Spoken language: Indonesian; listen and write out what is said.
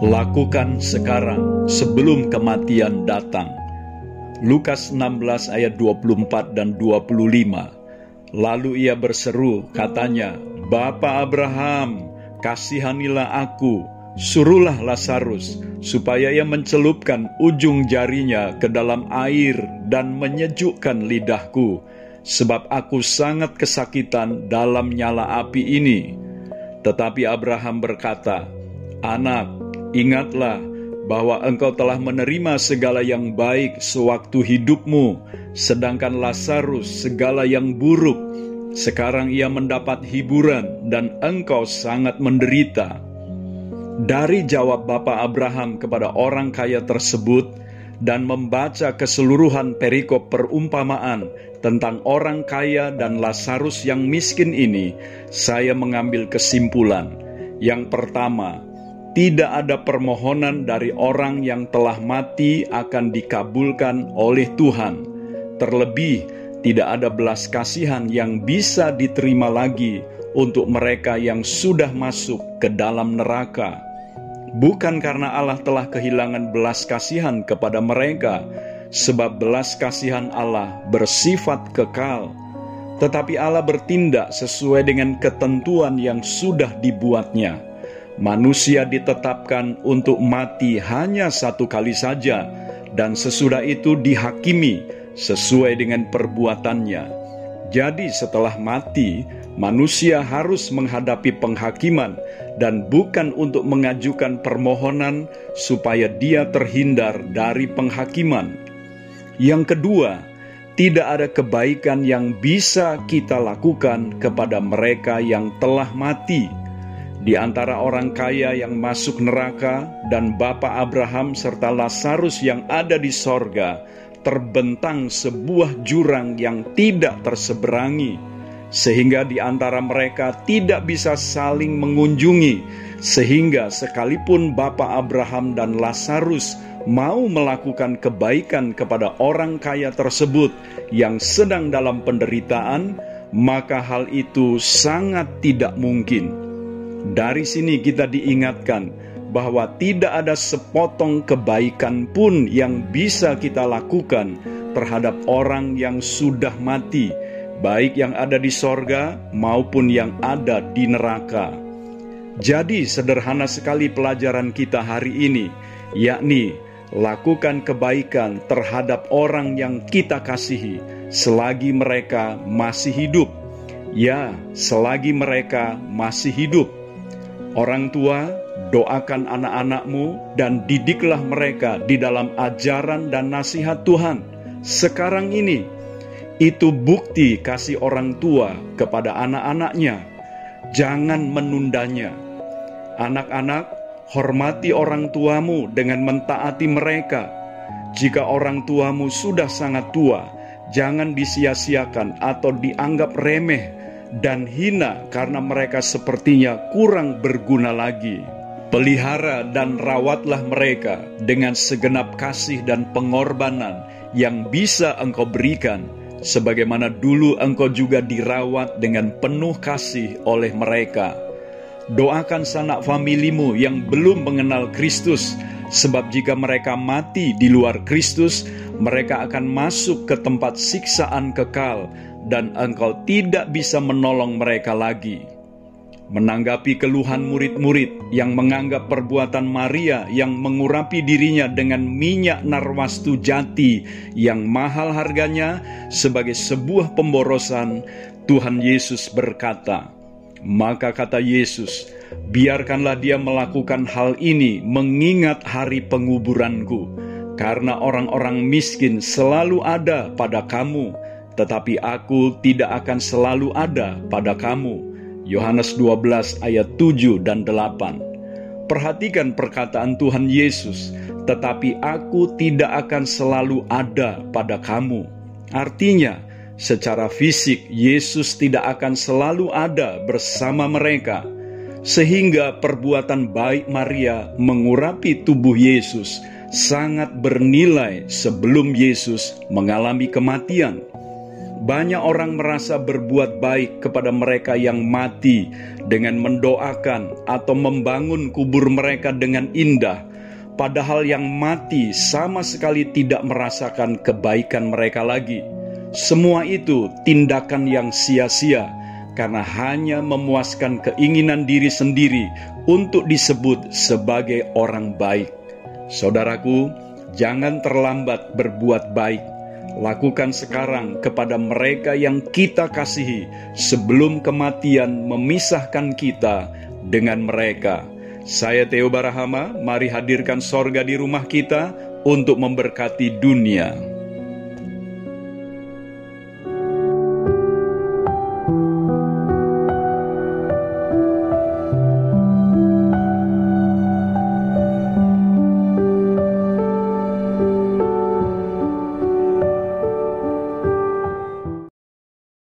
Lakukan sekarang sebelum kematian datang. Lukas 16 ayat 24 dan 25. Lalu ia berseru, katanya, Bapa Abraham, kasihanilah aku, suruhlah Lazarus, supaya ia mencelupkan ujung jarinya ke dalam air dan menyejukkan lidahku, sebab aku sangat kesakitan dalam nyala api ini. Tetapi Abraham berkata, Anak, Ingatlah bahwa engkau telah menerima segala yang baik sewaktu hidupmu, sedangkan Lazarus segala yang buruk. Sekarang ia mendapat hiburan dan engkau sangat menderita. Dari jawab Bapak Abraham kepada orang kaya tersebut dan membaca keseluruhan perikop perumpamaan tentang orang kaya dan Lazarus yang miskin ini, saya mengambil kesimpulan. Yang pertama, tidak ada permohonan dari orang yang telah mati akan dikabulkan oleh Tuhan. Terlebih, tidak ada belas kasihan yang bisa diterima lagi untuk mereka yang sudah masuk ke dalam neraka. Bukan karena Allah telah kehilangan belas kasihan kepada mereka, sebab belas kasihan Allah bersifat kekal, tetapi Allah bertindak sesuai dengan ketentuan yang sudah dibuatnya manusia ditetapkan untuk mati hanya satu kali saja, dan sesudah itu dihakimi sesuai dengan perbuatannya. Jadi, setelah mati, manusia harus menghadapi penghakiman, dan bukan untuk mengajukan permohonan supaya dia terhindar dari penghakiman. Yang kedua, tidak ada kebaikan yang bisa kita lakukan kepada mereka yang telah mati di antara orang kaya yang masuk neraka dan Bapa Abraham serta Lazarus yang ada di sorga, terbentang sebuah jurang yang tidak terseberangi, sehingga di antara mereka tidak bisa saling mengunjungi, sehingga sekalipun Bapa Abraham dan Lazarus mau melakukan kebaikan kepada orang kaya tersebut yang sedang dalam penderitaan, maka hal itu sangat tidak mungkin dari sini kita diingatkan bahwa tidak ada sepotong kebaikan pun yang bisa kita lakukan terhadap orang yang sudah mati, baik yang ada di sorga maupun yang ada di neraka. Jadi, sederhana sekali pelajaran kita hari ini, yakni lakukan kebaikan terhadap orang yang kita kasihi selagi mereka masih hidup. Ya, selagi mereka masih hidup Orang tua, doakan anak-anakmu dan didiklah mereka di dalam ajaran dan nasihat Tuhan. Sekarang ini, itu bukti kasih orang tua kepada anak-anaknya. Jangan menundanya. Anak-anak, hormati orang tuamu dengan mentaati mereka. Jika orang tuamu sudah sangat tua, jangan disia-siakan atau dianggap remeh dan hina karena mereka sepertinya kurang berguna lagi. Pelihara dan rawatlah mereka dengan segenap kasih dan pengorbanan yang bisa engkau berikan, sebagaimana dulu engkau juga dirawat dengan penuh kasih oleh mereka. Doakan sanak familimu yang belum mengenal Kristus, sebab jika mereka mati di luar Kristus, mereka akan masuk ke tempat siksaan kekal dan engkau tidak bisa menolong mereka lagi. Menanggapi keluhan murid-murid yang menganggap perbuatan Maria yang mengurapi dirinya dengan minyak narwastu jati yang mahal harganya sebagai sebuah pemborosan, Tuhan Yesus berkata, "Maka kata Yesus, biarkanlah dia melakukan hal ini mengingat hari penguburanku, karena orang-orang miskin selalu ada pada kamu." Tetapi aku tidak akan selalu ada pada kamu. Yohanes 12 ayat 7 dan 8. Perhatikan perkataan Tuhan Yesus, tetapi aku tidak akan selalu ada pada kamu. Artinya, secara fisik Yesus tidak akan selalu ada bersama mereka, sehingga perbuatan baik Maria mengurapi tubuh Yesus sangat bernilai sebelum Yesus mengalami kematian. Banyak orang merasa berbuat baik kepada mereka yang mati dengan mendoakan atau membangun kubur mereka dengan indah, padahal yang mati sama sekali tidak merasakan kebaikan mereka lagi. Semua itu tindakan yang sia-sia karena hanya memuaskan keinginan diri sendiri untuk disebut sebagai orang baik. Saudaraku, jangan terlambat berbuat baik Lakukan sekarang kepada mereka yang kita kasihi sebelum kematian memisahkan kita dengan mereka. Saya Theo Barahama, mari hadirkan sorga di rumah kita untuk memberkati dunia.